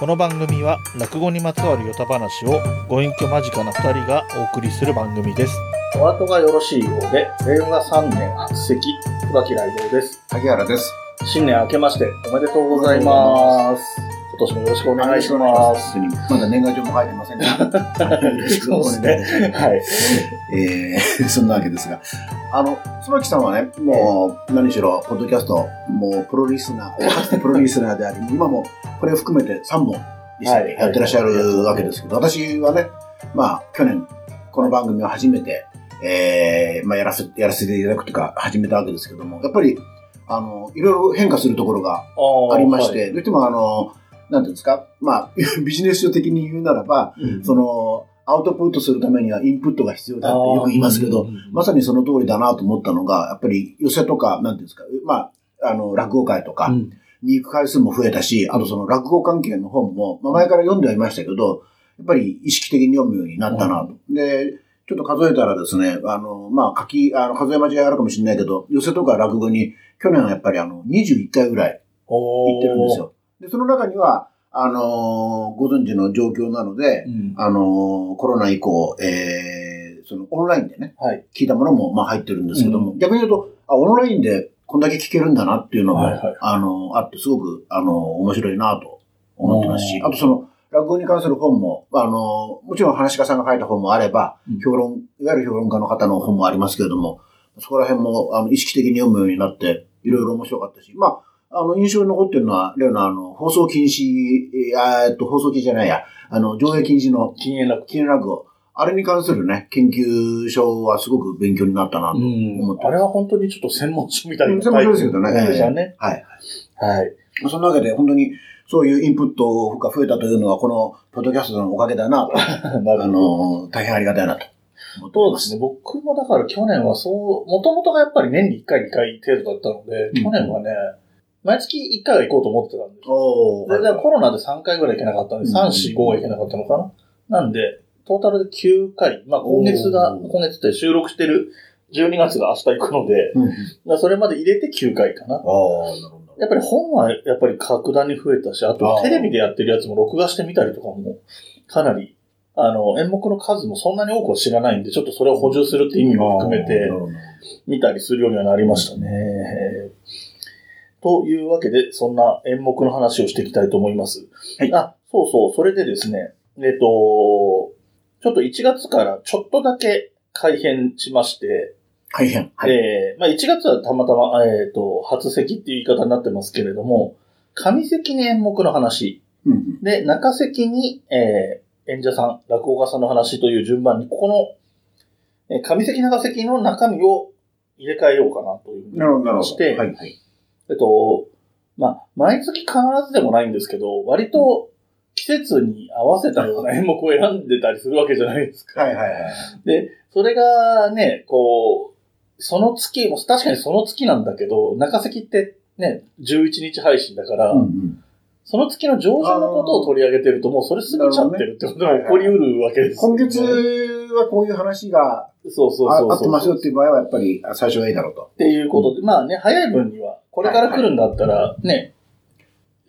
この番組は落語にまつわるヨタ話をご隠居間近な2人がお送りする番組です。お後がよろしいようで、令和3年初席、椿雷道です。萩原です。新年明けましておめでとうございます。今年もよろしくお願いします。まだ年賀状も書いてませんが。よろしくお願いします。はい。えー、そんなわけですが。あの、椿さんはね、もう、何しろ、ポッドキャスト、もう、プロリスナー、かつてプロリスナーであり、今も、これを含めて3本、一緒にやってらっしゃるわけですけど、私はね、まあ、去年、この番組を初めて、えー、まあ、やらせ、やらせていただくというか、始めたわけですけども、やっぱり、あの、いろいろ変化するところがありまして、どうしてもあの、なんていうんですか、まあ、ビジネス書的に言うならば、うん。その、アウトプットするためにはインプットが必要だってよく言いますけど、まさにその通りだなと思ったのが、やっぱり寄せとか、なんていうんですか、まあ、あの、落語会とかうん。に行く回数も増えたし、あとその落語関係の本も、まあ前から読んではいましたけど、やっぱり意識的に読むようになったなと。で、ちょっと数えたらですね、あの、まあ書き、あの、数え間違いあるかもしれないけど、寄せとか落語に、去年はやっぱりあの、21回ぐらい行ってるんですよ。で、その中には、あのーご存知の状況なので、うん。あのーコロナ以降、えー、そのオンラインでね、はい。聞いたものもまあ入ってるんですけども、逆に言うと、あ、オンラインでこんだけ聞けるんだなっていうのも、はいはいあのーあって、すごく、あのー面白いなと思ってますし、うん。あとその、落語に関する本も、あのーもちろん話し家さんが書いた本もあれば、うん。評論、いわゆる評論家の方の本もありますけれども、そこら辺も、あの、意識的に読むようになって、いろいろ面白かったし、まあ、あの、印象に残ってるのは、例のあの、放送禁止、えっと、放送禁止じゃないや、あの、上映禁止の禁煙落禁煙落語、あれに関するね、研究書はすごく勉強になったなと思ってあれは本当にちょっと専門書みたいな専門書ですけどね。はい。はい。まあそんなわけで、本当に、そういうインプットが増えたというのは、この、ポッドキャストのおかげだなと、なるあ。の、大変ありがたいなとそうですね。僕もだから去年はそう、もともとがやっぱり年に1回2回程度だったので、うん去年はね、毎月1回は行こうと思ってたんですよ。で、でコロナで3回ぐらい行けなかったんで、うん3、4、5は行けなかったのかな。なんで、トータルで9回。まあ今月が、今月って収録してる12月が明日行くので、それまで入れて9回かな。ああ、なるほど。やっぱり本はやっぱり格段に増えたし、あとテレビでやってるやつも録画してみたりとかも、かなり、あの、演目の数もそんなに多くは知らないんで、ちょっとそれを補充するって意味も含めて見たりするようにはなりましたね。というわけで、そんな演目の話をしていきたいと思います。はいあ、そうそう、それでですね、えっと、ちょっと1月からちょっとだけ改編しまして、大変。はい。えーまあ1月はたまたま、えっ、と、初席っていう言い方になってますけれども、上席に演目の話、うんうんで、中席に、えー演者さん、落語家さんの話という順番に、ここの、えー上席中席の中身を入れ替えようかなというふうになるほど、なるほど。して、はい、はい。えっと、まあ、毎月必ずでもないんですけど、割と季節に合わせたような演目を選んでたりするわけじゃないですか。はい、はい、はい。で、それがね、こう、その月、も確かにその月なんだけど、中席ってね、11日配信だから、うんうんその月の上旬のことを取り上げてると、もうそれ過ぎちゃってるってことが起こりうるわけですよね、今月はこういう話がそうそうそうそうああってますよっていう場合は、やっぱりあ最初がいいだろうと。っていうことで、まあね、早い分には、これから来るんだったら、ね、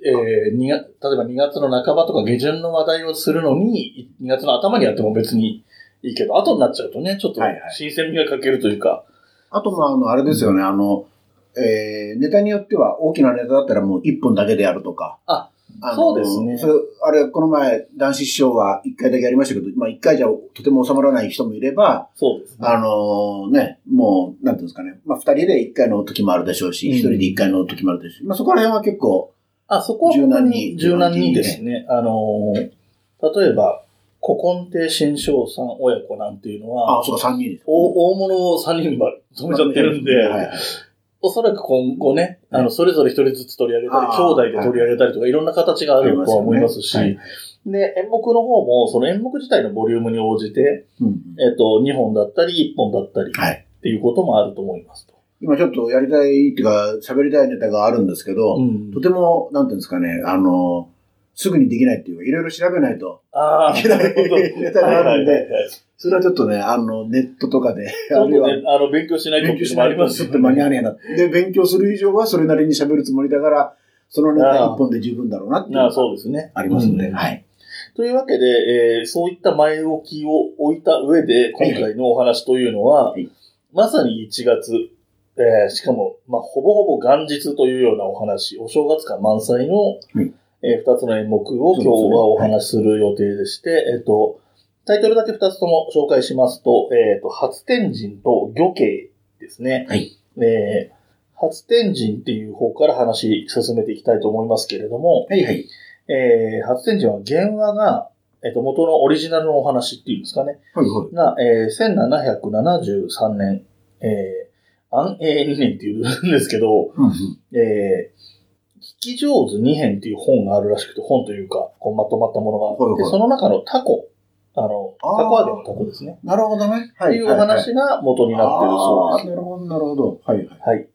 えー、2月、例えば2月の半ばとか下旬の話題をするのに、2月の頭にやっても別にいいけど、後になっちゃうとね、ちょっとはいはい新鮮味が欠けるというか、あと、まあ、あの、あれですよね、あの、えー、ネタによっては大きなネタだったらもう1本だけでやるとか。あそうですね。あれ、この前、男子師匠は1回だけやりましたけど、まあ1回じゃとても収まらない人もいれば、そうですね。あのね、もう、なんていうんですかね、まあ2人で1回の時もあるでしょうし、うん。1人で1回の時もあるでしょうし、まあそこら辺は結構、あ、そこは柔軟に柔軟にですね、あのー、例えば、古今亭新章さん親子なんていうのは、あ、そうか、3人です。大大物を3人まで止めちゃってるんで、はいはいおそらく今後ね、あの、それぞれ一人ずつ取り上げたり、兄弟で取り上げたりとか、い。ろんな形があるとは思いますし、で、演目の方も、その演目自体のボリュームに応じて、うん。えっと、2本だったり、1本だったり、はい。っていうこともあると思いますと。今ちょっとやりたいっていうか、喋りたいネタがあるんですけど、うん。とても、なんていうんですかね、あの、すぐにできないっていうか、いろいろ調べないとああ、いけない。ネタがあるんでそれはちょっとね、あの、ネットとかで、あるいはとね、あの、勉強しないと勉強しないとちょっと間に合わねえな。で、勉強する以上はそれなりに喋るつもりだから、そのネタ一本で十分だろうなっていうのあがそうですね。ありますんで、うん。はい。というわけで、えーそういった前置きを置いた上で、今回のお話というのは、はい。まさに1月、えーしかも、まあ、ほぼほぼ元日というようなお話、お正月感満載の、はい。え2つの演目を今日はお話しする予定でして、えっ、と、タイトルだけ2つとも紹介しますと、えっ、と、初天神と魚慶ですね。はい。えー初天神っていう方から話進めていきたいと思いますけれども、はいはい。えー、初天神は原話が、えっ、と、元のオリジナルのお話っていうんですかね。はいはい。が、えー、1773年、えー、安永2年っていうんですけど、うんうんえー、聞き上手2編っていう本があるらしくて、本というか、こうまとまったものがあって、はいはいその中のタコ、あの、あータコ揚げのタコですね。なるほどね。っていうお話が元になってるそうです。なるほど、なるほど。はいはい。はい。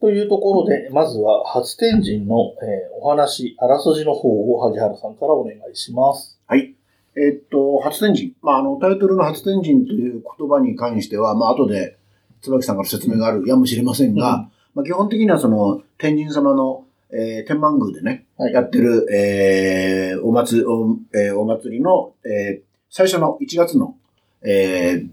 というところで、まずは初天神の、えーお話、あらすじの方を萩原さんからお願いします。はい。えっと、初天神。まあ、あの、タイトルの初天神という言葉に関しては、まあ、後で、椿さんから説明があるやもしれませんが、まあ、基本的にはその、天神様の、えー天満宮でね、はいやってる、えーお祭り、お,、えーお祭りの、えー最初の1月の、えー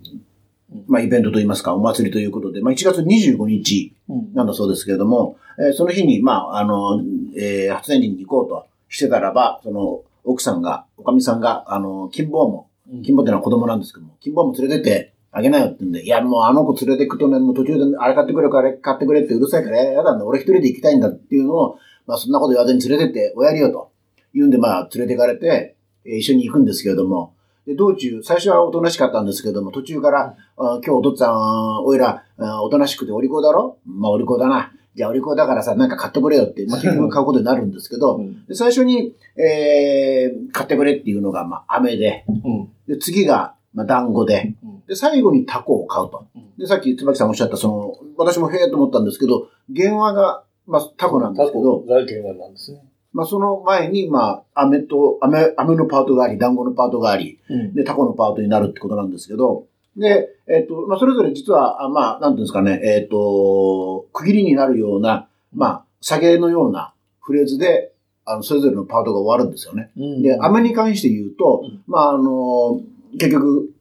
まあ、イベントといいますか、お祭りということで、まあ、1月25日うん。なんだそうですけれども、えーその日に、まあ、あの、えー初天神に行こうとしてたらば、その、奥さんが、おかみさんが、あの、金棒も、金棒ってのは子供なんですけども、金棒も連れてってあげなよって言うんで、いや、もうあの子連れてくとね、もう途中であれ買ってくれ、あれ買ってくれってうるさいから、やだんだ、俺一人で行きたいんだっていうのを、まあそんなこと言わずに連れてって、おやりよと言うんで、まあ連れて行かれて、えー一緒に行くんですけれども、で、道中、最初はおとなしかったんですけども、途中から、あ今日お父っつぁん、おいら、あおとなしくてお利口だろ？まあお利口だな。じゃあお利口だからさ、なんか買ってくれよって、まあ結局買うことになるんですけど、うんで最初に、えー、買ってくれっていうのが、まあ、飴で、うんで、次が、まあ、団子で、うんで、最後にタコを買うと。うんで、さっき椿さんおっしゃった、その、私もへえと思ったんですけど、原話が、まあ、タコなんですけど、原話なんですね。まあ、その前に、まあ、飴と、飴、飴のパートがあり、団子のパートがあり、うん。で、タコのパートになるってことなんですけど、で、えっ、と、まあ、それぞれ実は、あまあ、なんていうんですかね、えっ、と、区切りになるような、まあ、下げのようなフレーズで、あの、それぞれのパートが終わるんですよね。で、飴に関して言うと、うん。まあ、あの、結局、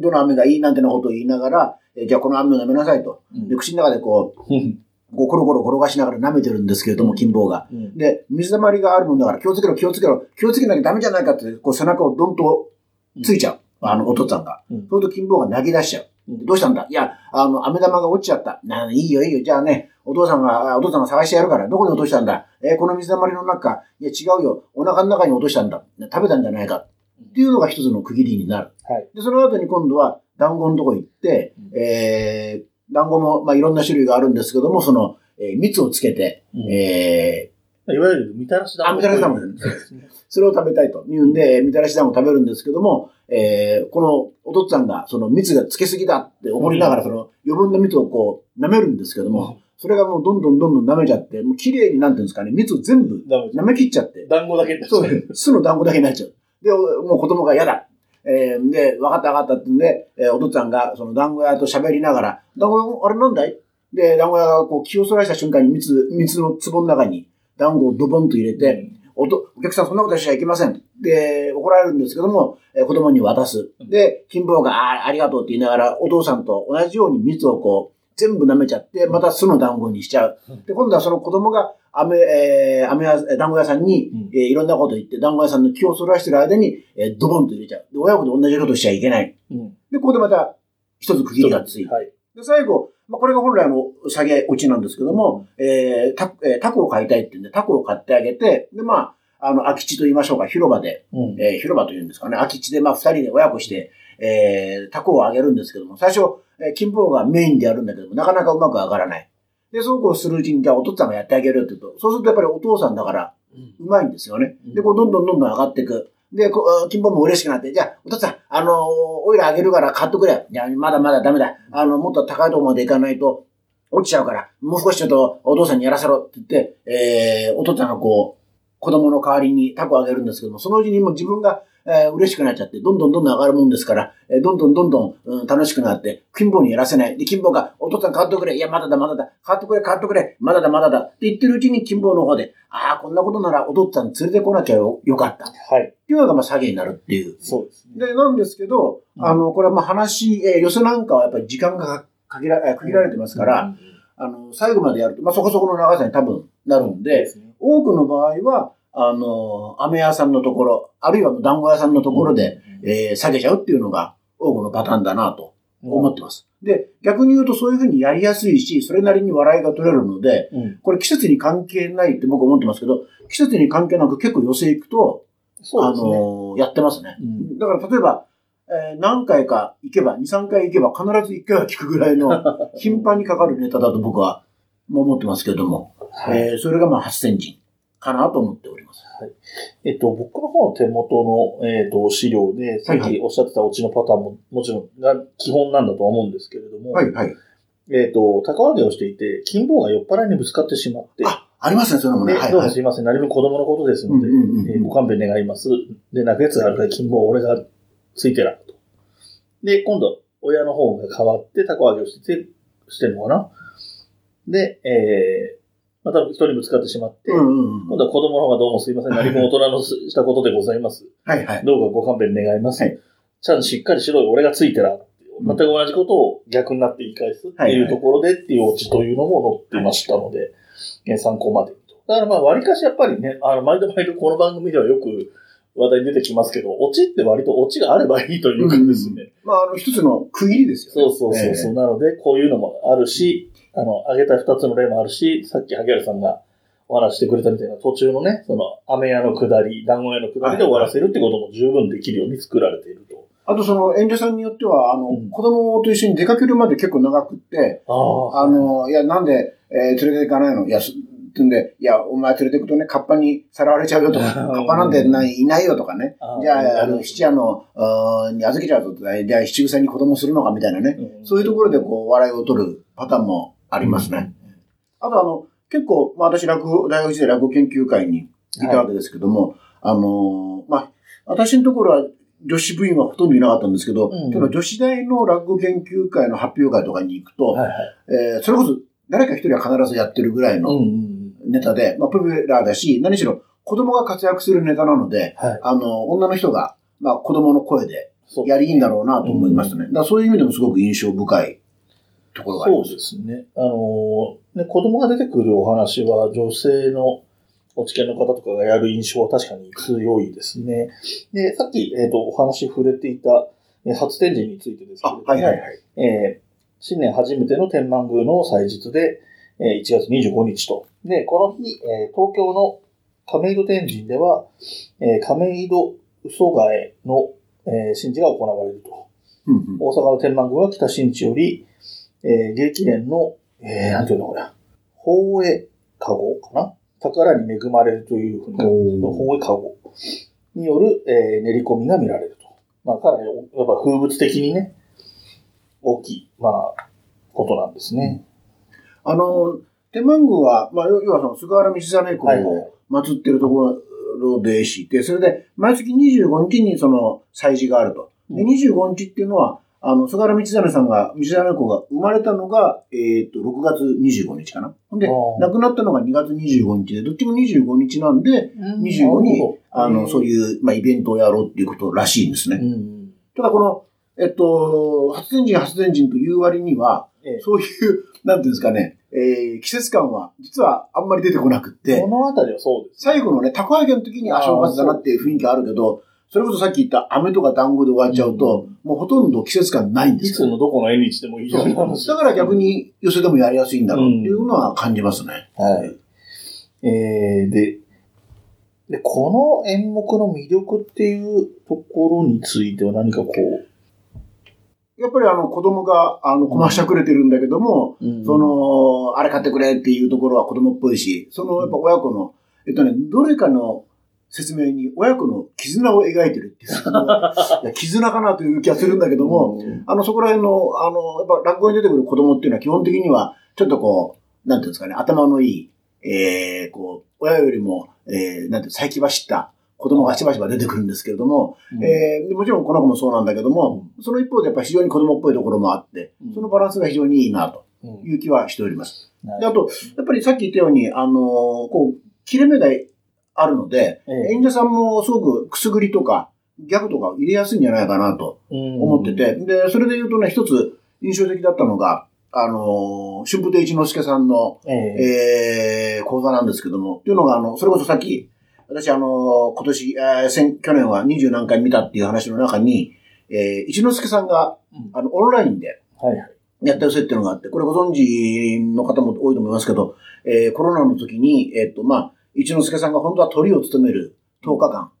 どの飴がいいなんてなことを言いながら、えじゃあこの飴を舐めなさいと。うん。で、口の中でこう、うんこうコロコロ転がしながら舐めてるんですけれども、金棒が。うんで、水溜まりがあるもんだから気をつけろ、気をつけろ、気をつけなきゃダメじゃないかって、こう背中をどんとついちゃう。あの、お父さんが。うんそうすると金棒が投げ出しちゃう。うんどうしたんだ？いや、あの、飴玉が落ちちゃった。な、いいよ、いいよ。じゃあね、お父さんが、あお父さんが探してやるから、どこに落としたんだ？えーこの水溜まりの中。いや、違うよ。お腹の中に落としたんだ。食べたんじゃないか。っていうのが一つの区切りになる。はい。で、その後に今度は団子のとこ行って、うんえー、団子も、まあ、いろんな種類があるんですけども、その、えー蜜をつけて、うん。えー、いわゆるみたらし団子。あみたらし団子。ねそれを食べたいというんで、みたらし団子を食べるんですけども、えー、このお父っつぁんが、その蜜がつけすぎだって怒りながら、うん。その余分な蜜をこう、舐めるんですけども、それがもうどんどんどんどん舐めちゃって、もう綺麗になんていうんです。かね、蜜を全部舐め切っちゃって、団子だけですそう、巣の団子だけになっちゃう。で、おもう子供が嫌だ。えー、で、分かった分かったってんで、えーお父っつぁんがその団子屋と喋りながら、団子、あれなんだい？で、団子屋がこう気をそらした瞬間に蜜、蜜の壺の中に団子をドボンと入れて、おと、お客さんそんなことしちゃいけません。で、怒られるんですけども、えー子供に渡す。で、金棒が、ああ、ありがとうって言いながら、お父さんと同じように蜜をこう、全部舐めちゃって、また巣の団子にしちゃう。で、今度はその子供が、飴、えー、飴屋、えー団子屋さんに、うんえーいろんなこと言って、団子屋さんの気をそらしてる間に、えードボンと入れちゃう。で、親子で同じことしちゃいけない。うん。で、ここでまた、一つ区切りがついて。はい。で、最後、まあ、これが本来の下げ落ちなんですけども、えータえータコを買いたいって言うんで、タコを買ってあげて、で、まあ、あの、空き地と言いましょうか、広場で、うん。えー広場というんですかね、空き地で、まあ、二人で親子して、えータコをあげるんですけども、最初、えー金棒がメインでやるんだけども、なかなかうまく上がらない。で、そうこうするうちに、じゃあお父さんがやってあげるって言うと、そうするとやっぱりお父さんだから、うまいんですよね。で、こう、どんどんどんどん上がっていく。で、こう、金棒も嬉しくなって、じゃあ、お父さん、あのーおいらあげるから買っとくれ。いや、まだまだダメだ。あの、もっと高いところまで行かないと、落ちちゃうから、もう少しちょっとお父さんにやらせろって言って、えー、お父さんがこう、子供の代わりにタコをあげるんですけども、そのうちにもう自分が、えー嬉しくなっちゃって、どんどんどんどん上がるもんですから、えーどんどんどんどん、うん、楽しくなって、金棒にやらせない。で、金棒が、お父さん変わってくれ。いや、まだだ、まだだ。変わってくれ、変わってくれ。まだだ、まだだ。って言ってるうちに金棒の方で、ああ、こんなことならお父さん連れてこなきゃよよかった。っはい。ていうのが、まあ、詐欺になるっていう。そうですね。で、なんですけど、うんあの、これはまあ話、えー寄せなんかはやっぱり時間が限らえー区切られてますから、あの、最後までやると、まあ、そこそこの長さに多分なるんで、すね、多くの場合は、あの、飴屋さんのところ、あるいは団子屋さんのところで、えー下げちゃうっていうのが多くのパターンだなと思ってます。で、逆に言うとそういうふうにやりやすいし、それなりに笑いが取れるので、うん。これ季節に関係ないって僕思ってますけど、季節に関係なく結構寄せ行くと、ね。の、やってますね。うんだから例えば、えー何回か行けば、2、3回行けば必ず1回は聞くぐらいの 頻繁にかかるネタだと僕は思ってますけども、はいえーそれがまあ8000人かなと思っております。えっと、僕の方の手元の、えっと、資料で、さっきおっしゃってたオチのパターンも、もちろんが基本なんだとは思うんですけれども、はい、はい。えっと、高揚げをしていて、金棒が酔っ払いにぶつかってしまって、あ、ありますね、そういうのもね。で、はい、どうはい。もすいません、なるべく子供のことですので、うんうんうんえーご勘弁願います。で、泣くやつがあるから金棒俺がついてら、と。で、今度、親の方が変わって、高揚げをして、してるのかなで、えー、また人にぶつかってしまって、うんうんうん。今度は子供の方がどうもすいません、何も大人のしたことでございます。はい、はい。どうかご勘弁願います。はいちゃんとしっかりしろよ、俺がついてら。全く同じことを逆になって言い返すっていうところでっていうオチというのも載ってましたので、えー参考まで。だからまあ、割かしやっぱりね、あの、毎度毎度この番組ではよく話題に出てきますけど、オチって割とオチがあればいいというかですね。まあ、あの、一つの区切りですよね。そうそうそうそう、えなので、こういうのもあるし、あの、挙げた二つの例もあるし、さっき萩原さんがお話ししてくれたみたいな途中のね、その、飴屋の下り、団子屋の下りで終わらせるってことも十分できるように作られていると。あと、その、演者さんによっては、あの、うん。子供と一緒に出かけるまで結構長くって、ああの、いや、なんで、えー連れて行かないの？いや、すってんで、いや、お前連れて行くとね、カッパにさらわれちゃうよとか、うん。カッパなんてないいないよとかね。じゃあ、あの、七夜の、に預けちゃうぞとか、じゃあ七草に子供するのかみたいなね。そういうところでこう、笑いを取るパターンもありますね。あとあの、結構、まあ私落語、大学時代落語研究会にいたわけですけども、あのーまあ、私のところは女子部員はほとんどいなかったんですけど、うん女子大の落語研究会の発表会とかに行くと、はいはい。えーそれこそ誰か一人は必ずやってるぐらいのうんうんネタで、まあポピュラーだし、何しろ子供が活躍するネタなので、うん。はい。あの、女の人が、まあ子供の声でやりいいんだろうなと思いますね。だからそういう意味でもすごく印象深いところがありそうます。ですね。あのーね、子供が出てくるお話は女性のお知見の方とかがやる印象は確かに強いですね。で、さっき、えっ、と、お話触れていた、えー初天神についてですけど、も、はいはいはい。えー新年初めての天満宮の祭日で、えー1月25日と。で、この日、えー東京の亀戸天神では、えー亀戸嘘替えの、えー神事が行われると。うんうん大阪の天満宮は北新地より、えー、芸記念の、えー、なんていうのこれ、宝江かごかな。宝に恵まれるというふうに、宝江かごによる、えー練り込みが見られると。まあ、かなり、やっぱ風物的にね、大きい、まあ、ことなんですね。あの、天満宮は、まあ、要要はその菅原道真公を祀ってるところでして、それで、毎月25日にその祭事があると。で、うん。25日っていうのは、あの、菅原道真さんが、道真公が生まれたのが、えっ、と、6月25日かな。ほんで、亡くなったのが2月25日で、どっちも25日なんで、25に、あの、そうういう、まあ、イベントをやろうっていうことらしいんですね。ん。ただこの、えっと、初天神初天神という割には、ええそういう、なんていうんですかね、えー季節感は、実はあんまり出てこなくってこ、のあたりはそうです。最後のね、たこ揚げの時に、あ、正月だなっていう雰囲気あるけど、それこそさっき言った飴とか団子で終わっちゃうと、もうほとんど季節感ないんでいつすよ。のどこの縁日でもいいような話だから逆に寄せでもやりやすいんだろうっていうのは感じますね。はい。えー、で、で、この演目の魅力っていうところについては何かこやっぱりあの子供が、あの、こましゃくれてるんだけども、う、うんそ、の、あれ買ってくれっていうところは子供っぽいし、そのやっぱ親子の、えっとね、どれかの説明に親子の絆を描いてるっていう。いや絆かなという気がするんだけども、うん。あの、そこら辺の、あの、やっぱ落語に出てくる子供っていうのは基本的には、ちょっとこう、なんていうんですかね、頭のいい、えー、こう、親よりも、えー、なんていう、最近走った子供がしばしば出てくるんですけれども、うん。えーでもちろんこの子もそうなんだけども、その一方でやっぱり非常に子供っぽいところもあって、うん。そのバランスが非常にいいなとうん。いう気はしております。はいであと、やっぱりさっき言ったように、あのーこう、切れ目があるので、ええ。演者さんもすごくくすぐりとか、ギャグとか入れやすいんじゃないかなと思ってて、で、それで言うとね、一つ印象的だったのが、あのー春風亭一之輔さんの、ええ。えー、講座なんですけども、っていうのが、あの、それこそさっき、私、あの、今年、えー先、去年は二十何回見たっていう話の中に、えー、一之輔さんが、うん。あの、オンラインではいはい。やった寄せっていうのがあって、これご存知の方も多いと思いますけど、えー、コロナの時に、えっ、と、まあ、一之輔さんが本当は鳥を務める10日間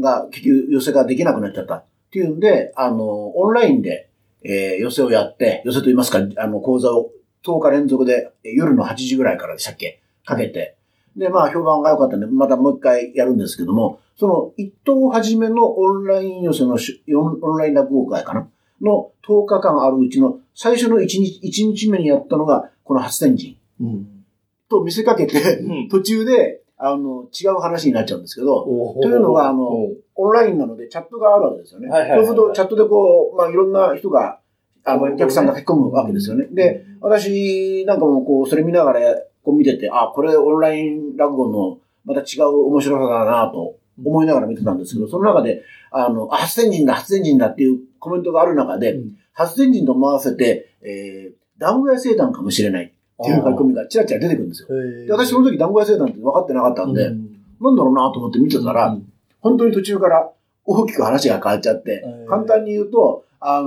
が、結局寄せができなくなっちゃった。っていうんで、あの、オンラインで、えー、寄せをやって、寄せと言いますか、あの、講座を10日連続で、えー夜の8時ぐらいからでしたっけ？かけて、で、まあ、評判が良かったんで、またもう一回やるんですけども、その一等初めのオンライン寄せのし、オンオンライン落語会かな？の10日間あるうちの最初の1日、一日目にやったのが、この初天神うん。と見せかけて、うん。途中で、あの、違う話になっちゃうんですけど、とというのがあのオンラインなのでチャットがあるわけですよね。そうすると、チャットでこう、まあ、いろんな人が、あの、お客さんが書き込むわけですよね。で、、私なんかもこう、それ見ながら、こう見てて、あ、これオンライン落語のまた違う面白さだなと思いながら見てたんですけど、その中で、あの、あ初天神だ、初天神だっていうコメントがある中で、うん。初天神と思わせて、えー、団子屋生誕かもしれないっていう書き込みがちらちら出てくるんですよ。で私その時団子屋生誕って分かってなかったんで、うんなんだろうなと思って見てたら、うん本当に途中から大きく話が変わっちゃって、えー簡単に言うと、あの、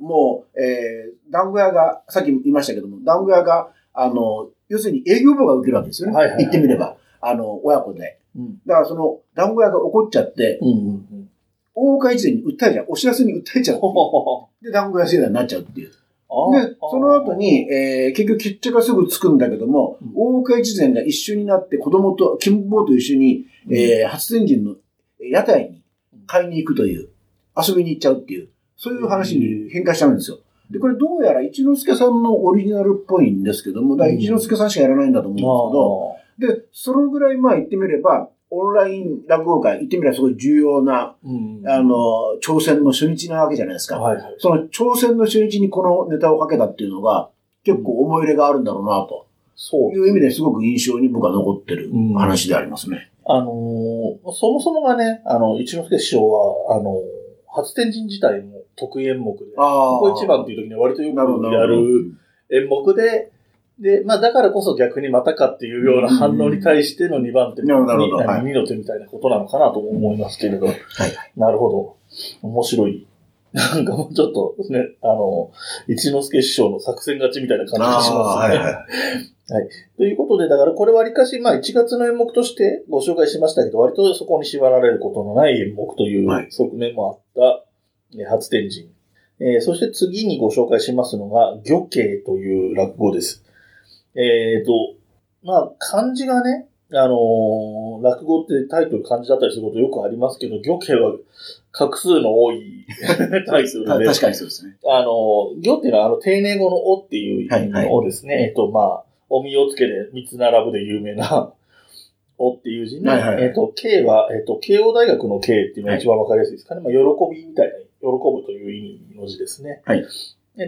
もう、えー、団子屋が、さっき言いましたけども、団子屋が、あの、要するに営業部が受けるわけですよね。はいはいはい言ってみれば。あの、親子で。うんだからその、団子屋が怒っちゃって、うんうん大岡一年に訴えちゃう。お知らせに訴えちゃう。うん。で、団子屋制度になっちゃうっていう。でで、その後に、えー、結局決着がすぐつくんだけども、うん。大岡一前が一緒になって子供と、金坊と一緒に、えー、初天神の屋台に買いに行くという、遊びに行っちゃうっていう、そういう話に変化しちゃうんですよ。で、これどうやら一之輔さんのオリジナルっぽいんですけども、だ一之輔さんしかやらないんだと思うんですけど、で、そのぐらいまあ言ってみれば、オンライン落語会、言ってみればすごい重要な、うんあ、の、挑戦の初日なわけじゃないですか。はいはい。その挑戦の初日にこのネタをかけたっていうのが、結構思い入れがあるんだろうな、とそういう意味ですごく印象に僕は残ってるうん話でありますね。あのーそもそもがね、あの、一之輔師匠は、あのー初天神自体も得意演目で、あここ一番っていう時には割とよくや。る演目で、で、まあだからこそ逆にまたかっていうような反応に対しての2番手に、なるほどなるほどはい2の手みたいなことなのかなと思いますけれど。はいなるほど。面白い。なんかもうちょっとね、あの、一之輔師匠の作戦勝ちみたいな感じがしますね。はいはい。ということで、だからこれわりかし、まあ1月の演目としてご紹介しましたけど、割とそこに縛られることのない演目といはいう側面もあった、えー初天神。えーそして次にご紹介しますのが、魚慶という落語です。えっ、と、まあ漢字がね、あのー落語ってタイトル漢字だったりすることよくありますけど、魚慶は画数の多い タイトルで、た確かにそうですね。あの、行っていうのは、あの、丁寧語のおっていう意味のおですね。えっと、まあ、おみをつけで三つ並ぶで有名な、おっていう字に、はいはいはいえっと、慶は、えっと、慶応大学の慶っていうのが一番わかりやすいですかね。まあ、喜びみたいな、喜ぶという意味の字ですね。はい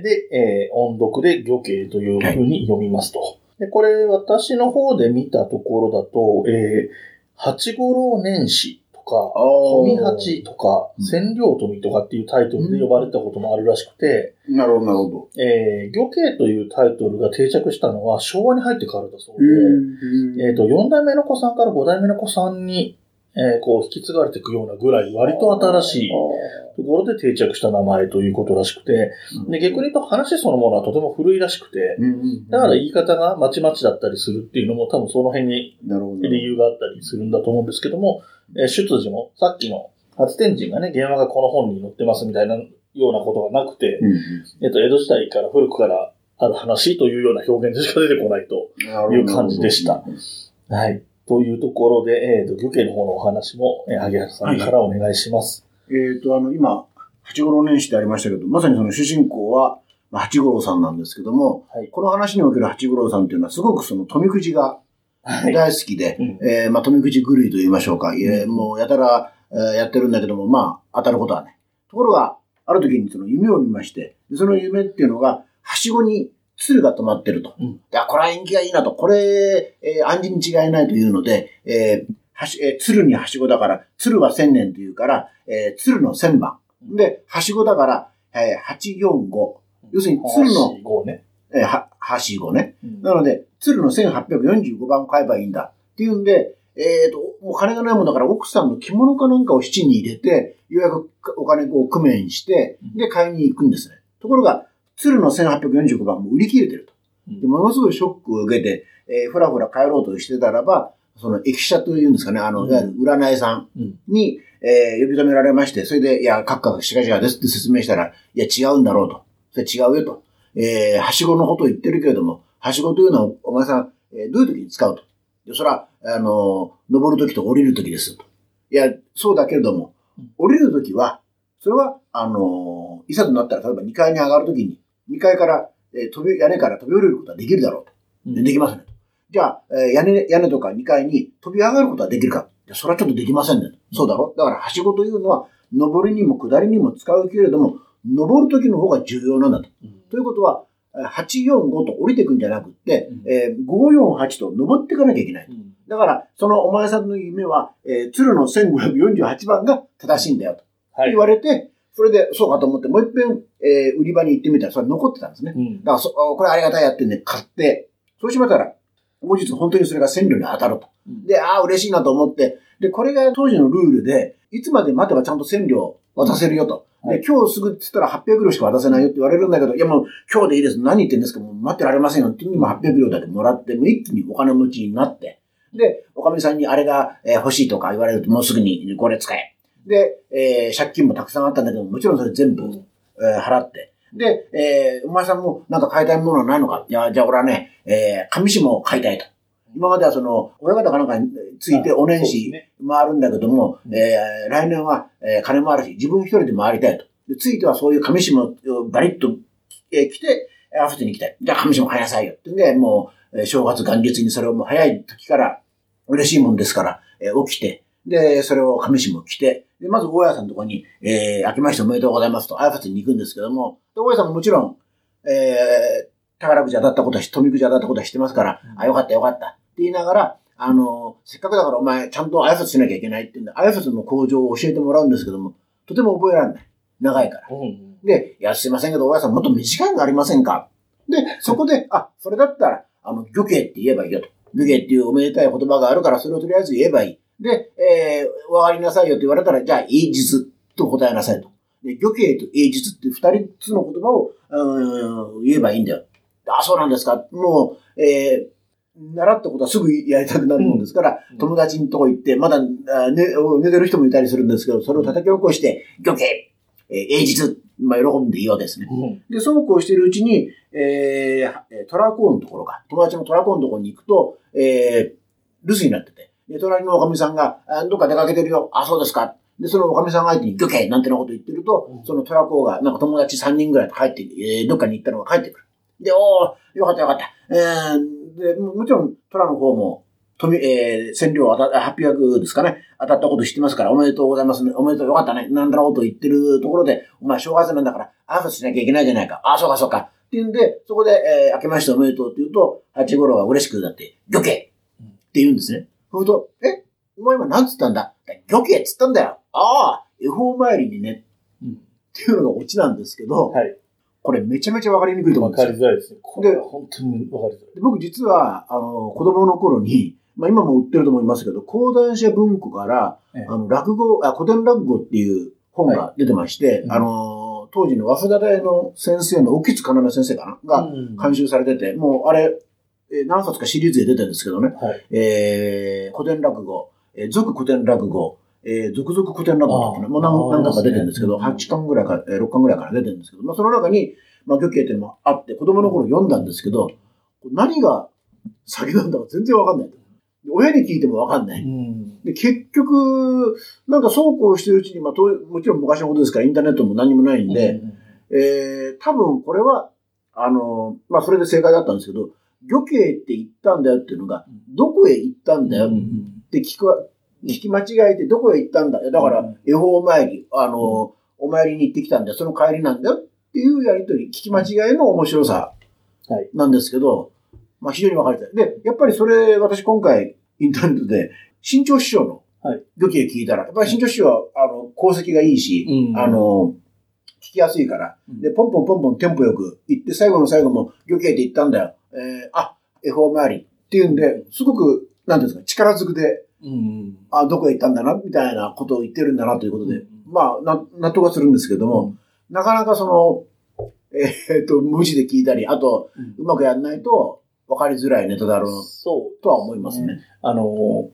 で、えー音読で魚慶というふうに読みますと。で、これ、私の方で見たところだと、えー、八五郎年始とか、富八とか、うん。千両富とかっていうタイトルで呼ばれたこともあるらしくて、なるほど、なるほえー、魚慶というタイトルが定着したのは昭和に入ってからだそうど。で、えっ、と、4代目の子さんから5代目の子さんに、えーこう、引き継がれていくようなぐらい、割と新しいところで定着した名前ということらしくて、で、逆に言うと話そのものはとても古いらしくて、だから言い方がまちまちだったりするっていうのも多分その辺に。理由があったりするんだと思うんですけども、えー出自もさっきの初天神がね、原話がこの本に載ってますみたいなようなことがなくて、えっと、江戸時代から古くからある話というような表現でしか出てこないと。いう感じでした。はい。というところで、えっ、と、漁家の方のお話も、えー、萩原さんからお願いします。えっと、あの、今、八五郎年始でありましたけど、まさにその主人公は、まあ八五郎さんなんですけども、はい。この話における八五郎さんっていうのは、すごくその富くじがはい。大好きで、うんえーまあ、富くじ狂いと言いましょうか、えーもうやたら、えーやってるんだけども、まあ、当たることはない。ところが、ある時にその夢を見まして、でその夢っていうのが、はしごに鶴が止まってると。うんいや、これは縁起がいいなと。これ、えー暗示に違いないというので、えーはしえー鶴にはしごだから、鶴は千年というから、えー鶴の千番。で、はしごだから、えー、845。要するに鶴の、5ね。えーは、はしごね。うんなので、鶴の1845番買えばいいんだ。っていうんで、えっ、と、もう金がないもんだから奥さんの着物かなんかを七に入れ工ようやくお金を工面して、で、買いに行くんですね。ところが、鶴の1845番も売り切れてると。で、ものすごいショックを受けて、えーふらふら帰ろうとしてたらば、その駅舎というんですかね、あの、うん占いさんうんに、えー呼び止められまして、それで、いや、カッカがしがしがですって説明したら、いや、違うんだろうと。それ違うよと。えーはしごのことを言ってるけれども、はしごというのは、お前さん、えーどういう時に使うと。で、それは、あの、登る時と降りる時ですと。いや、そうだけれどもうん、降りる時は、それは、あの、いざとなったら、例えば2階に上がる時に、2階から、えー飛び、屋根から飛び降りることはできるだろうと。うんでできませんねと。じゃあ、えー屋根、屋根とか2階に飛び上がることはできるか。それはちょっとできませんね。そうだろ？だから、はしごというのは、上りにも下りにも使うけれども、登る時の方が重要なんだと。うんということは、えー845と降りていくんじゃなくって、うんえー548と登っていかなきゃいけない。うんだから、そのお前さんの夢は、えー鶴の1548番が正しいんだよとはい言。われて、それでそうかと思って、もう一遍、えー売り場に行ってみたら、それ残ってたんですね。うんだからそ、これありがたいやってんで買って、そうしましたら、後日本当にそれが線路に当たると。うんで、ああ、嬉しいなと思って、で、これが当時のルールで、いつまで待てばちゃんと線路渡せるよと。はで、今日すぐって言ったら800両しか渡せないよって言われるんだけど、いやもう今日でいいです。何言ってんですか？もう待ってられませんよって言って、今800両だけもらって、もう一気にお金持ちになって、で、おかみさんにあれが、えー欲しいとか言われるともうすぐにこれ使え。で、えー借金もたくさんあったんだけど、もちろんそれ全部、えー払って。で、えーお前さんもなんか買いたいものはないのか？いや、じゃあ俺はね、えー、紙紙も買いたいと。今まではその、親方かなんかについてお年始回るんだけども、うんえー来年は、えー金もあるし、自分一人で回りたいと。で、ついてはそういう紙紙もバリッと、えー来て、合わせてに行きたい。じゃあ紙紙も買いなさいよ。ってんで、もう、えー正月元月にそれをもう早い時から嬉しいもんですから、えー起きて、で、それを紙紙も着て、で、まず大家さんのところに、えー、明けましておめでとうございますと挨拶に行くんですけども、で、大家さんももちろん、えー、宝くじ当たったことは、富くじ当たったことは知ってますから、うんあ、よかったよかった。って言いながら、あの、せっかくだからお前、ちゃんと挨拶しなきゃいけないって言うんで、挨拶の向上を教えてもらうんですけども、とても覚えられない。長いから。うんで、いや、すいませんけど、大家さんもっと短いのありませんか？で、そこで、あ、それだったら、あの、漁刑って言えばいいよと。漁刑っていうおめでたい言葉があるから、それをとりあえず言えばいい。で、えー、わかりなさいよって言われたら、じゃあ、英術と答えなさいと。で、漁刑と英術って二つの言葉を、うーん、言えばいいんだよ。あ、そうなんですか。もう、えー、習ったことはすぐやりたくなるもんですから、うん友達のとこ行って、まだ、あ寝寝てる人もいたりするんですけど、それを叩き起こして、漁刑、えー、英術、まあ、喜んでいいわけですね。うんで、そうこうしているうちに、えー、トラコーのところか、友達のトラコーのところに行くと、えー、留守になってて、で、隣のおかみさんが、あどっか出かけてるよ。あ、そうですか。で、そのおかみさんが相手に、漁刑なんてなこと言ってると、うんそのトラコーが、なんか友達3人ぐらいと帰って、えー、どっかに行ったのが帰ってくる。で、おー、よかったよかった。えー、で、ももちろん、トラの方も、富、えー、千両当た、800ですかね。当たったこと知ってますから、おめでとうございますね。おめでとうよかったね。なんだろうと言ってるところで、お前正月なんだから、挨拶しなきゃいけないじゃないか。あ、そうかそうか。って言うんで、そこで、えー、明けましておめでとうって言うと、八五郎が嬉しくなって、漁刑って言うんですね。そうすると、えお前今何つったんだ？漁刑っつったんだよ。ああ、恵方参りにね。うんっていうのがオチなんですけど、はい。これめちゃめちゃわかりにくいと思うわかんですよりづらいですね。これは本当にわかりづらい。で僕実は、あの、子供の頃に、まあ今も売ってると思いますけど、講談社文庫から、ええあの、落語、あ、古典落語っていう本が出てまして、うんあの、当時の早稲田大の先生の、沖津要先生かな？がうん監修されてて、もうあれ、えー何冊かシリーズで出てるんですけどね、はい。えー、古典落語、えー、続古典落語、えー、続々古典落語っていう何何巻か出てるんですけど、ね8巻ぐらいか、えー6巻ぐらいから出てるんですけど、まあその中に、まあ漁刑っていうのもあって、子供の頃読んだんですけど、何が先なんだか全然わかんない。親に聞いてもわかんない。うん。で、結局、なんかそうこうしてるうちに、まあ、ともちろん昔のことですから、インターネットも何もないんで、うんえー、多分これは、あの、まあ、それで正解だったんですけど、漁刑って言ったんだよっていうのが、どこへ行ったんだよっうんて聞くわ、聞き間違えてどこへ行ったんだよ。だから、恵方参り、あの、お参りに行ってきたんだよ。その帰りなんだよっていうやりとり、聞き間違いの面白さはい。なんですけど、まあ非常に分かれてる。で、やっぱりそれ、私今回インターネットで、新潮師匠のはい。漁記聞いたら、やっぱり新潮師匠は、あの、功績がいいし、うんあの、聞きやすいから、うん。で、ポンポンポンポンテンポよく行って、最後の最後も漁記って言ったんだよ。えー、あ、恵方参りっていうんで、すごく、なんですか、力ずくで、うん。あ、どこへ行ったんだな、みたいなことを言ってるんだなということで、うんまあ、な納得はするんですけども、なかなかその、えーっと、無視で聞いたり、あと、うまくやんないと分かりづらいネタだろうそう。とは思いますね。あの、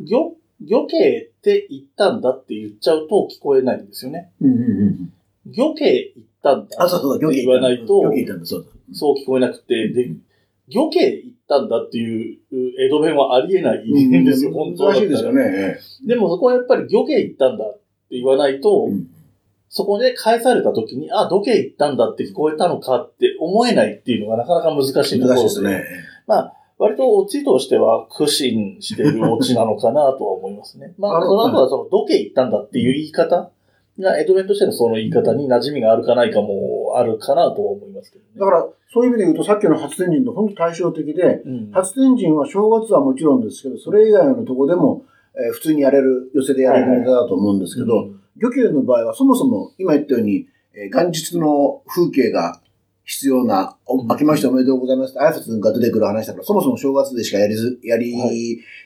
漁、漁刑って言ったんだって言っちゃうと聞こえないんですよね。うんうんうん。漁刑言ったんだあ、そうそう、って漁記言わないと。そう聞こえなくて、で、漁刑言ったんだっていう江戸弁はありえないんですよ、本当は。難しいですよね。でもそこはやっぱり漁刑言ったんだって言わないと、うんそこで返された時に、あ、土刑言ったんだって聞こえたのかって思えないっていうのがなかなか難しいところ難しいですね。割とオチとしては苦心しているオチなのかなとは思いますね。まあ、その後はその、どけ行ったんだっていう言い方が、江戸弁としてのその言い方に馴染みがあるかないかもあるかなとは思いますけどね。だから、そういう意味で言うと、さっきの発電人の本当対照的で、うん、発電人は正月はもちろんですけど、それ以外のとこでも、えー普通にやれる、寄せでやれるネタだと思うんですけど、うん。漁協の場合はそもそも今言ったように、えー元日の風景が必要な、おうん。明けましておめでとうございますって挨拶が出てくる話だから、そもそも正月でしかやりず、やり、は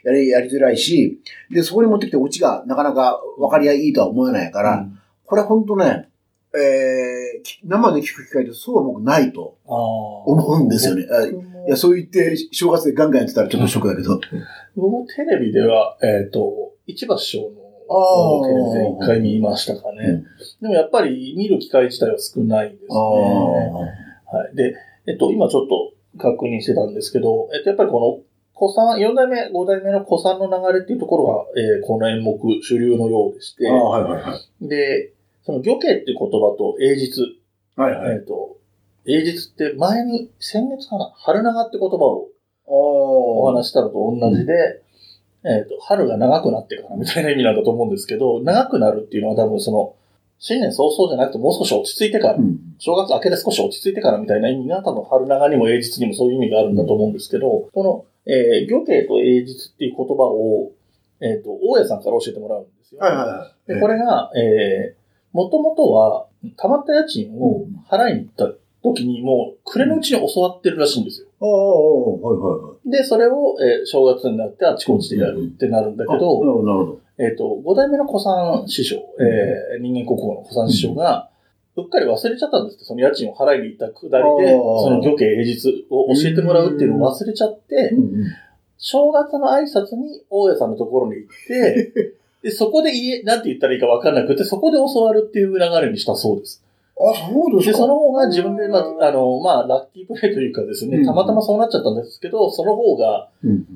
やり、やりづらいし、で、そこに持ってきてオチがなかなか分かりやいいとは思えないから、うん。これ本当ね、えーき生で聞く機会ってそうは僕ないと思うんですよね。あいや、そう言って正月でガンガンやってたらちょっとショックだけど。僕もテレビでは、えっ、と、市場師匠あのーテレビで一回見ましたかね。うんでもやっぱり見る機会自体は少ないですね。はい。で、えっと、今ちょっと確認してたんですけど、えっと、やっぱりこの、古参、4代目、5代目の古参の流れっていうところが、えーこの演目主流のようでしてあ、あ、はいはいはい。で、その漁刑っていう言葉と英実、はいはい。えっと、英実って前に、先月かな、春長って言葉をおお話ししたのと同じで、えっと、春が長くなってからみたいな意味なんだと思うんですけど、長くなるっていうのは多分その、新年早々じゃなくてもう少し落ち着いてからう、ん。正月明けで少し落ち着いてからみたいな意味が多分春長にも英実にもそういう意味があるんだと思うんですけど、この、えー、漁刑と英実っていう言葉を、えっ、と、大家さんから教えてもらうんですよ。はいはいはい。で、これが、えー、もともとは、溜まった家賃を払いに行った時にもう、暮れのうちに教わってるらしいんですよ。おーおーおーはいはいはい。で、それを、えー正月になってあちこちでやるってなるんだけあなるど、ほど、なるほど。えっ、と、五代目の古参師匠、えー人間国宝の古参師匠が、うっかり忘れちゃったんですって、その家賃を払いに行ったくだりで、その漁刑平日を教えてもらうっていうのを忘れちゃって正月の挨拶に大家さんのところに行って、で、そこで家、なんて言ったらいいか分かんなくて、そこで教わるっていう流れにしたそうです。あ、そうですで、か。その方が自分で、まあ、あの、まあ、ラッキープレイというかですね、うんたまたまそうなっちゃったんですけど、その方が、うんうん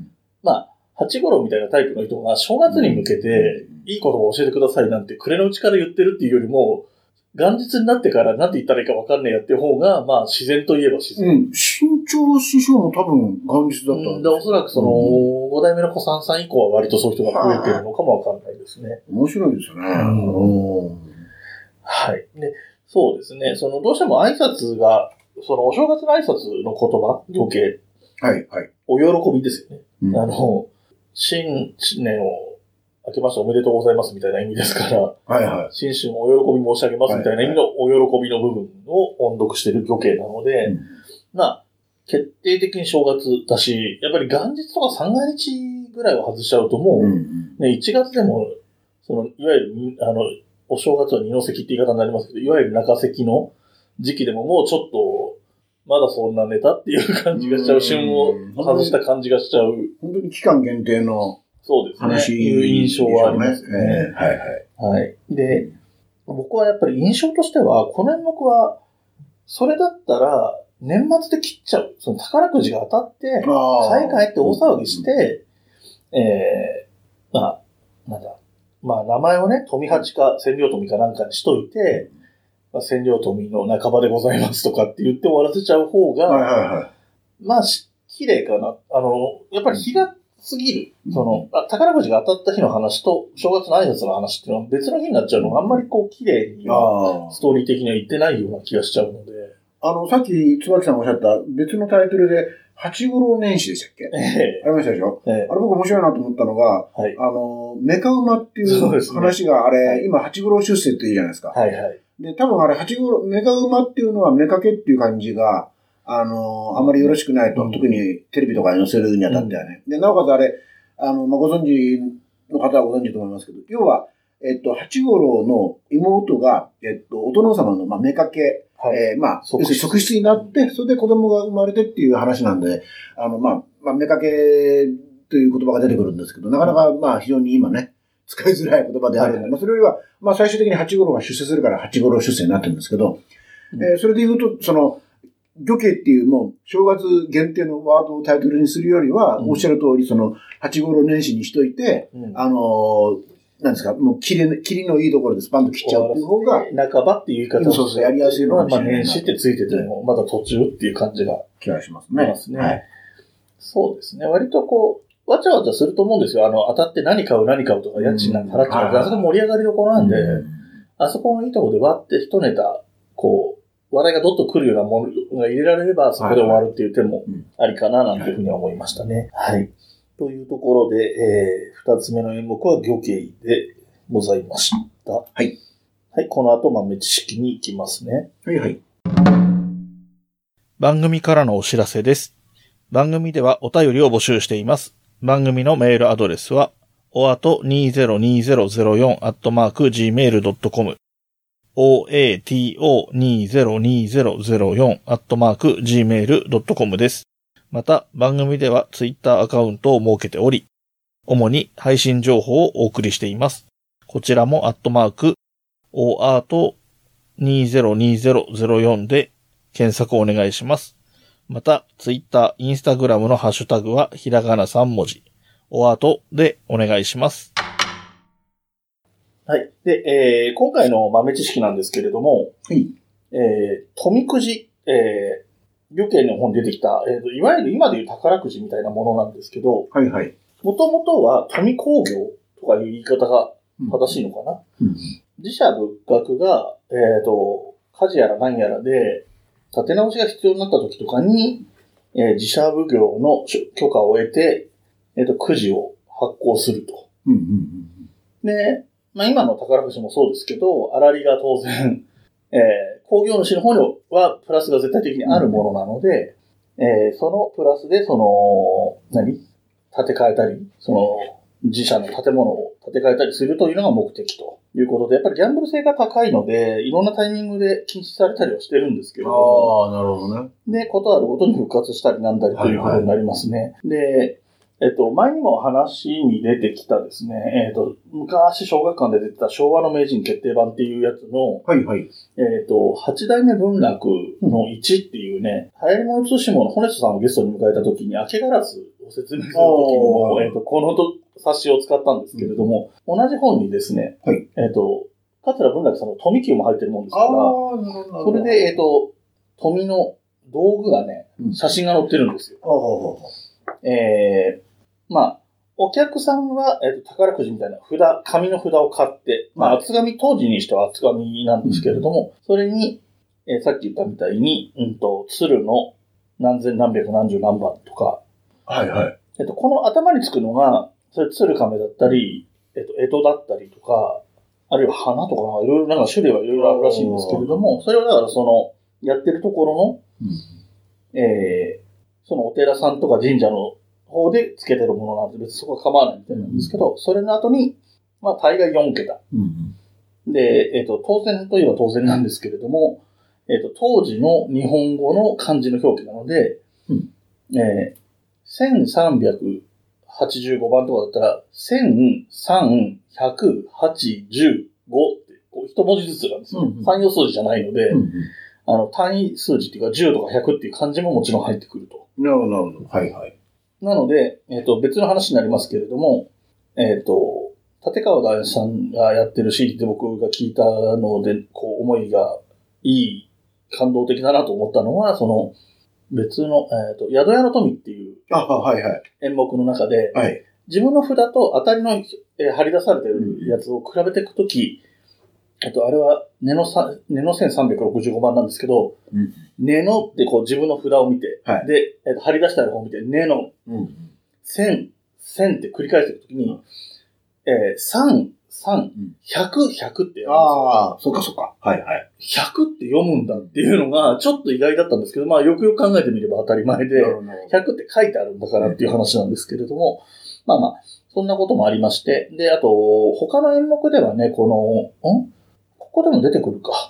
まあ、八五郎みたいなタイプの人が正月に向けて、いい言葉を教えてくださいなんて、暮れのうちから言ってるっていうよりも、元日になってから何て言ったらいいか分かんねえやって方が、まあ、自然といえば自然。うん。新潮師匠も多分元日だったうんんで、おそらくその、五代目の小三さん以降は割とそういう人が増えてるのかもわかんないですね。面白いですよね。はい。で、そうですね。その、どうしても挨拶が、その、お正月の挨拶の言葉、情景、はい、はい。お喜びですよね。うんあの、新年を明けましておめでとうございますみたいな意味ですから、はい、はい。新春お喜び申し上げますみたいな意味のお喜びの部分を音読している魚形なので、うんまあ、決定的に正月だし、やっぱり元日とか三が日ぐらいを外しちゃうともう、うんね、1月でも、その、いわゆるに、あの、お正月は二の関って言い方になりますけど、いわゆる中関の時期でももうちょっと、まだそんなネタっていう感じがしちゃう、うん旬を外した感じがしちゃう、本当に期間限定のそうですね。話いう印象はありますね。ええはい、はい。はい。で、僕はやっぱり印象としては、この演目は、それだったら、年末で切っちゃう。その宝くじが当たって、あ買い替えって大騒ぎして、えー、まあ、なんだ、まあ名前をね、富八か千両富かなんかにしといて、まあ、千両富の半ばでございますとかって言って終わらせちゃう方が、はい、はい、はい。まあ、し綺麗かな。あの、やっぱり日がすぎる。その、あ宝くじが当たった日の話と、正月の挨拶の話っていうのは別の日になっちゃうのがあんまりこう、綺麗に。ストーリー的には言ってないような気がしちゃうので。あの、さっき、椿さんがおっしゃった別のタイトルで、八五郎年始でしたっけ？えありましたでしょ？ええ。えあれ僕面白いなと思ったのが、はい。あの、メカ馬っていう話があれ、はい。今八五郎出世って言うじゃないですか。はいはい。で、多分あれ八五郎、メカ馬っていうのはメカケっていう感じが、あの、あまりよろしくないと、うん。特にテレビとかに載せるにあたってはね。で、なおかつあれ、あの、まあ、ご存知の方はご存知と思いますけど、要は、えっと、八五郎の妹が、えっと、お殿様の、まあ、メカケ、はい。えーまあ、要するに側室になって、それで子供が生まれてっていう話なんで、あの、まあ、まあ、目かけという言葉が出てくるんですけど、なかなか、まあ、非常に今ね、使いづらい言葉であるんで、はい。まあ、それよりは、まあ、最終的に八五郎が出世するから八五郎出世になってるんですけど、うん。えーそれで言うと、その、魚慶っていうもう、正月限定のワードをタイトルにするよりは、うん。おっしゃる通り、その、八五郎年始にしといて、うん。あのーなんですか、もう、切り、切りのいいところでスパンと切っちゃうっていう方が、半ばっていう言い方をそうそうやりやすいのかもしまあ、れないな年始ってついてても、まだ途中っていう感じが気がしますしますね。はい。そうですね。割とこう、わちゃわちゃすると思うんですよ。あの、当たって何買う何買うとか、家賃なんか払っちゃう。うんあそこ盛り上がりどころなんで、うんあそこのいいところで割って一ネタ、こう、話題がどっと来るようなものが入れられれば、そこで終わるっていう手もうんありかな、なんていうふうには思いましたね。はい。というところで、えー、二つ目の演目は魚慶でございました。はい。はい、この後豆知識に行きますね。はいはい。番組からのお知らせです。番組ではお便りを募集しています。番組のメールアドレスは、おあと202004アットマーク gmail.com oato202004 アットマーク gmail.com です。また、番組ではツイッターアカウントを設けており、主に配信情報をお送りしています。こちらもアットマーク、おあと202004で検索をお願いします。また、ツイッター、インスタグラムのハッシュタグはひらがな3文字、おあとでお願いします。はい。で、えー今回の豆知識なんですけれども、はい。えー、富くじ、えー、漁慶の本に出てきた、えーと、いわゆる今でいう宝くじみたいなものなんですけど、はいはい。もともとは富工業とかいう言い方が正しいのかな、うん自社仏閣が、えっ、と、火事やら何やらで、立て直しが必要になった時とかに、えー自社奉行の許可を得て、えっ、と、くじを発行すると。うんうんうんで、まあ今の宝くじもそうですけど、粗利が当然、えー工業主の方にはプラスが絶対的にあるものなので、えーそのプラスで、その、何？建て替えたり、その、自社の建物を建て替えたりするというのが目的ということで、やっぱりギャンブル性が高いので、いろんなタイミングで禁止されたりはしてるんですけれども、ああ、なるほどね。で、ことあるごとに復活したりなんだりということになりますね。で、えっと、前にも話に出てきたですね、えっと、昔小学館で出てた昭和の名人決定版っていうやつの、はいはい。えっと、八代目文楽の1っていうね、流行り物通し物、ホネストさんをゲストに迎えた時に、明けガラスを説明する時にも、えっと、この冊子を使ったんですけれども、同じ本にですね、はいえっと、桂文楽さんの富久も入ってるもんですから、あ、なるほどなるほど。それで、えっ、と、富の道具がねう、ん写真が載ってるんですよ。ああ、あえー、まあ、お客さんは、えっ、と、宝くじみたいな札、紙の札を買って、まあ、はい。厚紙、当時にしては厚紙なんですけれども、それに、えーさっき言ったみたいに、うんと、鶴の何千何百何十何番とか、あはいはい。えっ、と、この頭につくのが、それ鶴亀だったり、えっ、と、江戸だったりとか、あるいは花とかいろいろ、なんか種類はいろいろあるらしいんですけれども、それはだからその、やってるところの、えー、そのお寺さんとか神社の方でつけてるものなんで、別にそこは構わないみたいなんですけど、それの後に、まあ、大概4桁。で、えっ、と、当然といえば当然なんですけれども、えっ、と、当時の日本語の漢字の表記なので、うんえー、1385番とかだったら、1000、3、100、8、10、5って、こう一文字ずつなんですよ。うんうん数字じゃないので、うんうんあの、単位数字っていうか10とか100っていう漢字ももちろん入ってくると。なるほど、なるほど。はいはい。なので、えっ、と、別の話になりますけれども、えっ、と、立川談志さんがやってる CD って僕が聞いたので、こう、思いがいい、感動的だなと思ったのは、その、別の、えっ、と、宿屋の富っていうあ、はいはい。演目の中で、はい。自分の札と当たりの、えー張り出されてるやつを比べていくとき、えっと、あれは、根のさ、根の1365番なんですけど、うん。根のってこう自分の札を見て、はいで、えっと、張り出した方を見て、根のうん。千、千って繰り返していくときに、えー、三、三、百、百ってやる。ああ、そっかそっか。はいはい。100って読むんだっていうのが、ちょっと意外だったんですけど、まあ、よくよく考えてみれば当たり前で、100って書いてあるんだからっていう話なんですけれども、まあまあ、そんなこともありまして、で、あと、他の演目ではね、この、ん？ここでも出てくるか。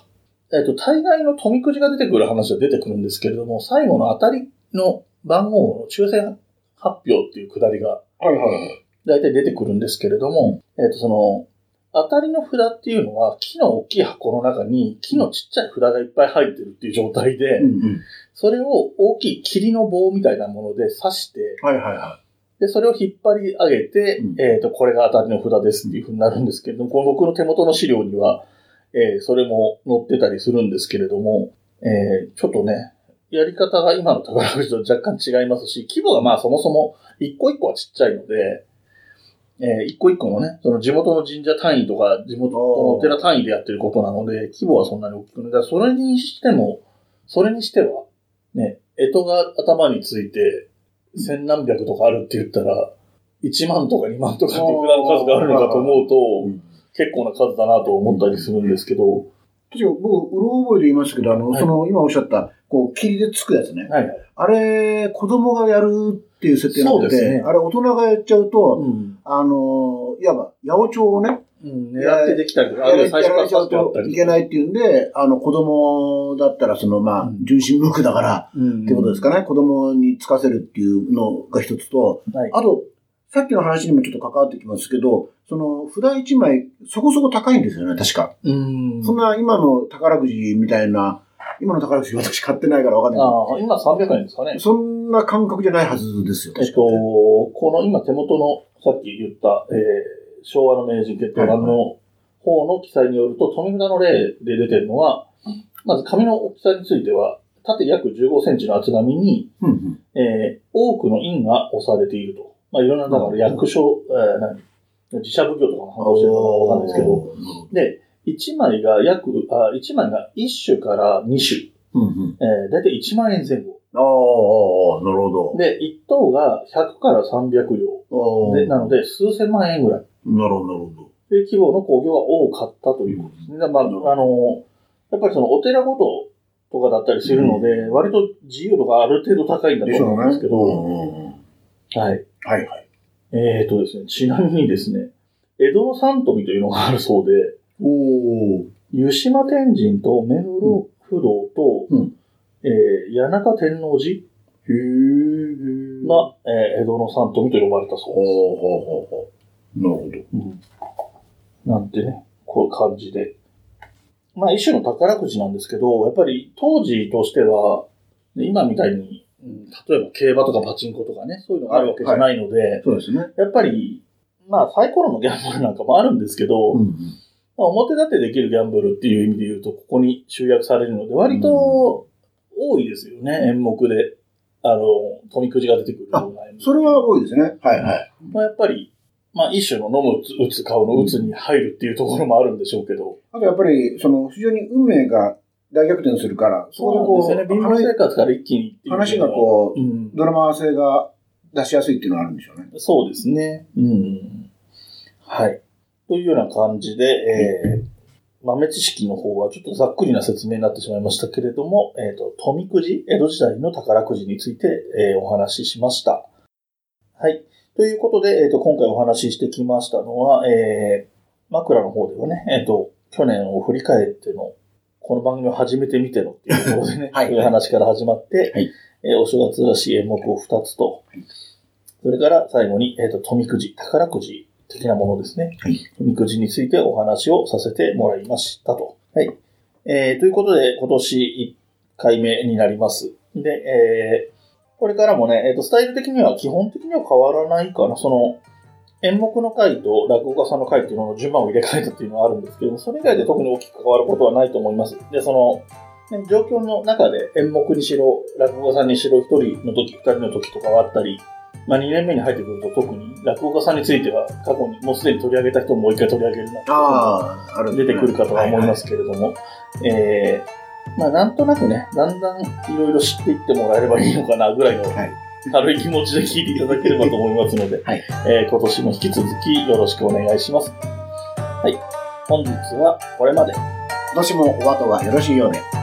えっ、と、大概の富くじが出てくる話は出てくるんですけれども、最後の当たりの番号の抽選発表っていうくだりがはいはい。大体出てくるんですけれども、えっ、と、その、当たりの札っていうのは、木の大きい箱の中に木のちっちゃい札がいっぱい入ってるっていう状態で、うんうん。それを大きい霧の棒みたいなもので刺して、はいはいはで、それを引っ張り上げて、うんえっ、と、これが当たりの札ですっていうふうになるんですけれども、この僕の手元の資料には、えーそれも載ってたりするんですけれども、えーちょっとね、やり方が今の宝くじと若干違いますし、規模がまあそもそも一個一個はちっちゃいので、えー一個一個のね、その地元の神社単位とか、地元のお寺単位でやってることなので、規模はそんなに大きくない。だからそれにしても、それにしては、ね、干支が頭について、千何百とかあるって言ったら、1万とか2万とかっていう札の数があるのかと思うと、結構な数だなと思ったりするんですけど、確か僕、うろ覚えで言いましたけど、あの、はいその、今おっしゃった、こう、霧でつくやつね。はいはい。あれ、子供がやるっていう設定になってて、そうですねあれ、大人がやっちゃうと、うん。あの、いわば、八百長をね、うん、狙ってできたりとか、あるいは最初から刺してあったり。いけないっていうんで、あの、子供だったら、その、まあうん、純真無垢だから、うんってことですかね。子供につかせるっていうのが一つと、はい。あと、さっきの話にもちょっと関わってきますけど、その、札一枚、そこそこ高いんですよね、確か。うん。そんな今の宝くじみたいな、今の宝くじ私買ってないからわかんないああ、今300円ですかね。そんな感覚じゃないはずですよ、えっと、この今手元のさっき言った、えー昭和の名人決定版の方の記載によると、富札の例で出てるのは、まず紙の大きさについては、縦約15センチの厚紙に、うんうんえー多くの印が押されていると。まあ、いろんな、だから役所、えー何？自社奉行とかの反応してるのかわかんないですけど、で、1枚が約、あ1枚が1種から2種、うんうん。えー、だいたい1万円前後。ああ、なるほど。で、1等が100から300両。あで、なので、数千万円ぐらい。あ、なるほど、なるほど。という規模の工業が多かったということですね。だからまあ、あの、やっぱりそのお寺ごととかだったりするので、割と自由度がある程度高いんだと思うんですけど、うんうんうんはい。はいはい。えーとですね、ちなみにですね、江戸の三富というのがあるそうで、おお。湯島天神と目黒不動と、うんえー谷中天王寺へえ。が、えー江戸の三富と呼ばれたそうです。ほうほうほうほう。なるほど。うんなんてね、こういう感じで。まあ一種の宝くじなんですけど、やっぱり当時としては、ね今みたいに、うん例えば競馬とかパチンコとかね、そういうのがあるわけじゃないので、そうですね。やっぱり、まあサイコロのギャンブルなんかもあるんですけど、うんまあ表立ってできるギャンブルっていう意味で言うと、ここに集約されるので、割と多いですよね、演目で。あの、富くじが出てくるような演目それは多いですね。はいはい。まあ、やっぱり、まあ一種の飲む、打つ、買うの打つに入るっていうところもあるんでしょうけど、あとやっぱり、その、非常に運命が大逆転するから、そこでこそう。貧乏生活から一気に話がこうんう、ドラマ性が出しやすいっていうのがあるんでしょうね。そうですね。うん。はい。というような感じで、えー、豆知識の方はちょっとざっくりな説明になってしまいましたけれども、えっ、と、富くじ、江戸時代の宝くじについて、えーお話ししました。はい。ということで、えっ、と、今回お話ししてきましたのは、えー、枕の方ではね、えっ、と、去年を振り返っての、この番組を始めてみてのっていうところでね、はいそういう話から始まって、はいえーお正月らしい演目を2つと、それから最後に、えっ、と、富くじ、宝くじ的なものですね。はい富くじについてお話をさせてもらいましたと。はい。えー、ということで、今年1回目になります。で、えー、これからもね、えっ、と、スタイル的には基本的には変わらないかな。その、演目の回と落語家さんの回っていうのの順番を入れ替えたっていうのはあるんですけども、それ以外で特に大きく変わることはないと思います。で、その、ね状況の中で演目にしろ、落語家さんにしろ、一人の時、二人の時とかはあったり、まあ2年目に入ってくると特に落語家さんについては過去にもうすでに取り上げた人をもう一回取り上げるなって出てくるかとは思いますけれども、えー、まあなんとなくね、だんだんいろいろ知っていってもらえればいいのかなぐらいのはい軽い気持ちで聞いていただければと思いますので、はいえー今年も引き続きよろしくお願いします。はい。本日はこれまで。今年もお後がよろしいようで。